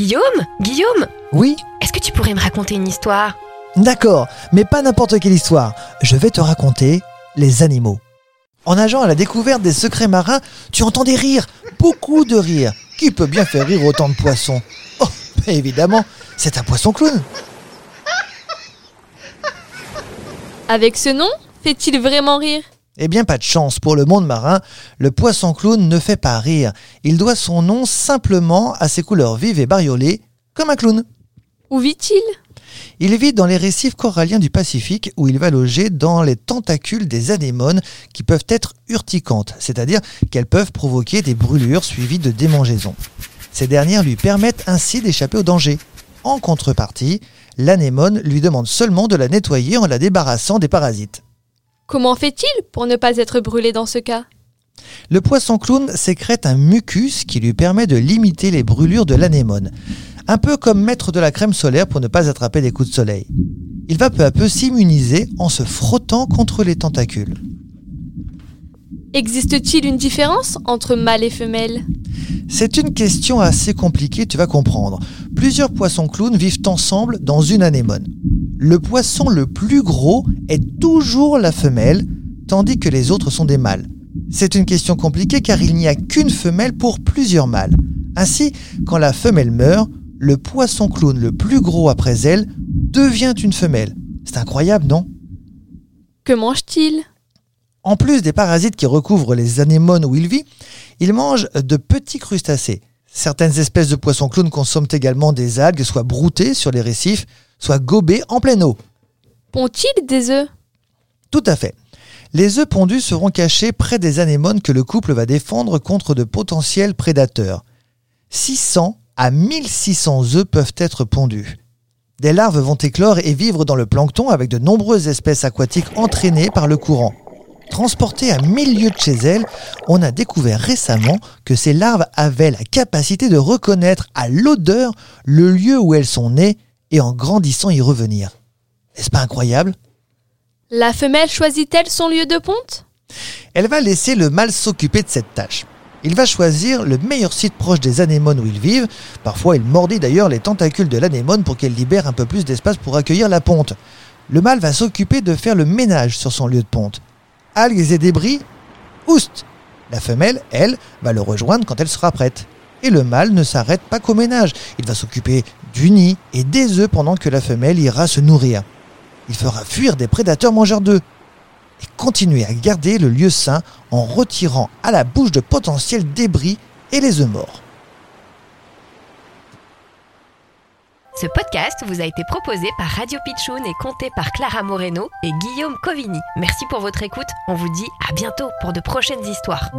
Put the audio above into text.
Guillaume Guillaume Oui Est-ce que tu pourrais me raconter une histoire? D'accord, mais pas n'importe quelle histoire. Je vais te raconter les animaux. En nageant à la découverte des secrets marins, tu entends des rires, beaucoup de rires. Qui peut bien faire rire autant de poissons? Oh, mais évidemment, c'est un poisson clown. Avec ce nom, fait-il vraiment rire? Eh bien, pas de chance pour le monde marin, le poisson clown ne fait pas rire. Il doit son nom simplement à ses couleurs vives et bariolées, comme un clown. Où vit-il? Il vit dans les récifs coralliens du Pacifique où il va loger dans les tentacules des anémones qui peuvent être urticantes, c'est-à-dire qu'elles peuvent provoquer des brûlures suivies de démangeaisons. Ces dernières lui permettent ainsi d'échapper au danger. En contrepartie, l'anémone lui demande seulement de la nettoyer en la débarrassant des parasites. Comment fait-il pour ne pas être brûlé dans ce cas? Le poisson clown sécrète un mucus qui lui permet de limiter les brûlures de l'anémone. Un peu comme mettre de la crème solaire pour ne pas attraper des coups de soleil. Il va peu à peu s'immuniser en se frottant contre les tentacules. Existe-t-il une différence entre mâle et femelle? C'est une question assez compliquée, tu vas comprendre. Plusieurs poissons clowns vivent ensemble dans une anémone. Le poisson le plus gros est toujours la femelle, tandis que les autres sont des mâles. C'est une question compliquée car il n'y a qu'une femelle pour plusieurs mâles. Ainsi, quand la femelle meurt, le poisson clown le plus gros après elle devient une femelle. C'est incroyable, non? Que mange-t-il? En plus des parasites qui recouvrent les anémones où il vit, il mange de petits crustacés. Certaines espèces de poissons clowns consomment également des algues, soit broutées sur les récifs, soit gobées en pleine eau. Pond-il des œufs? Tout à fait. Les œufs pondus seront cachés près des anémones que le couple va défendre contre de potentiels prédateurs. 600 à 1600 œufs peuvent être pondus. Des larves vont éclore et vivre dans le plancton avec de nombreuses espèces aquatiques entraînées par le courant. Transportées à mille lieues de chez elles, on a découvert récemment que ces larves avaient la capacité de reconnaître à l'odeur le lieu où elles sont nées et en grandissant y revenir. N'est-ce pas incroyable? La femelle choisit-elle son lieu de ponte? Elle va laisser le mâle s'occuper de cette tâche. Il va choisir le meilleur site proche des anémones où ils vivent. Parfois, il mordit d'ailleurs les tentacules de l'anémone pour qu'elle libère un peu plus d'espace pour accueillir la ponte. Le mâle va s'occuper de faire le ménage sur son lieu de ponte. Algues et débris, oust La femelle, elle, va le rejoindre quand elle sera prête. Et le mâle ne s'arrête pas qu'au ménage. Il va s'occuper du nid et des œufs pendant que la femelle ira se nourrir. Il fera fuir des prédateurs mangeurs d'œufs et continuer à garder le lieu sain en retirant à la bouche de potentiels débris et les œufs morts. Ce podcast vous a été proposé par Radio Pitchoun et compté par Clara Moreno et Guillaume Covini. Merci pour votre écoute. On vous dit à bientôt pour de prochaines histoires.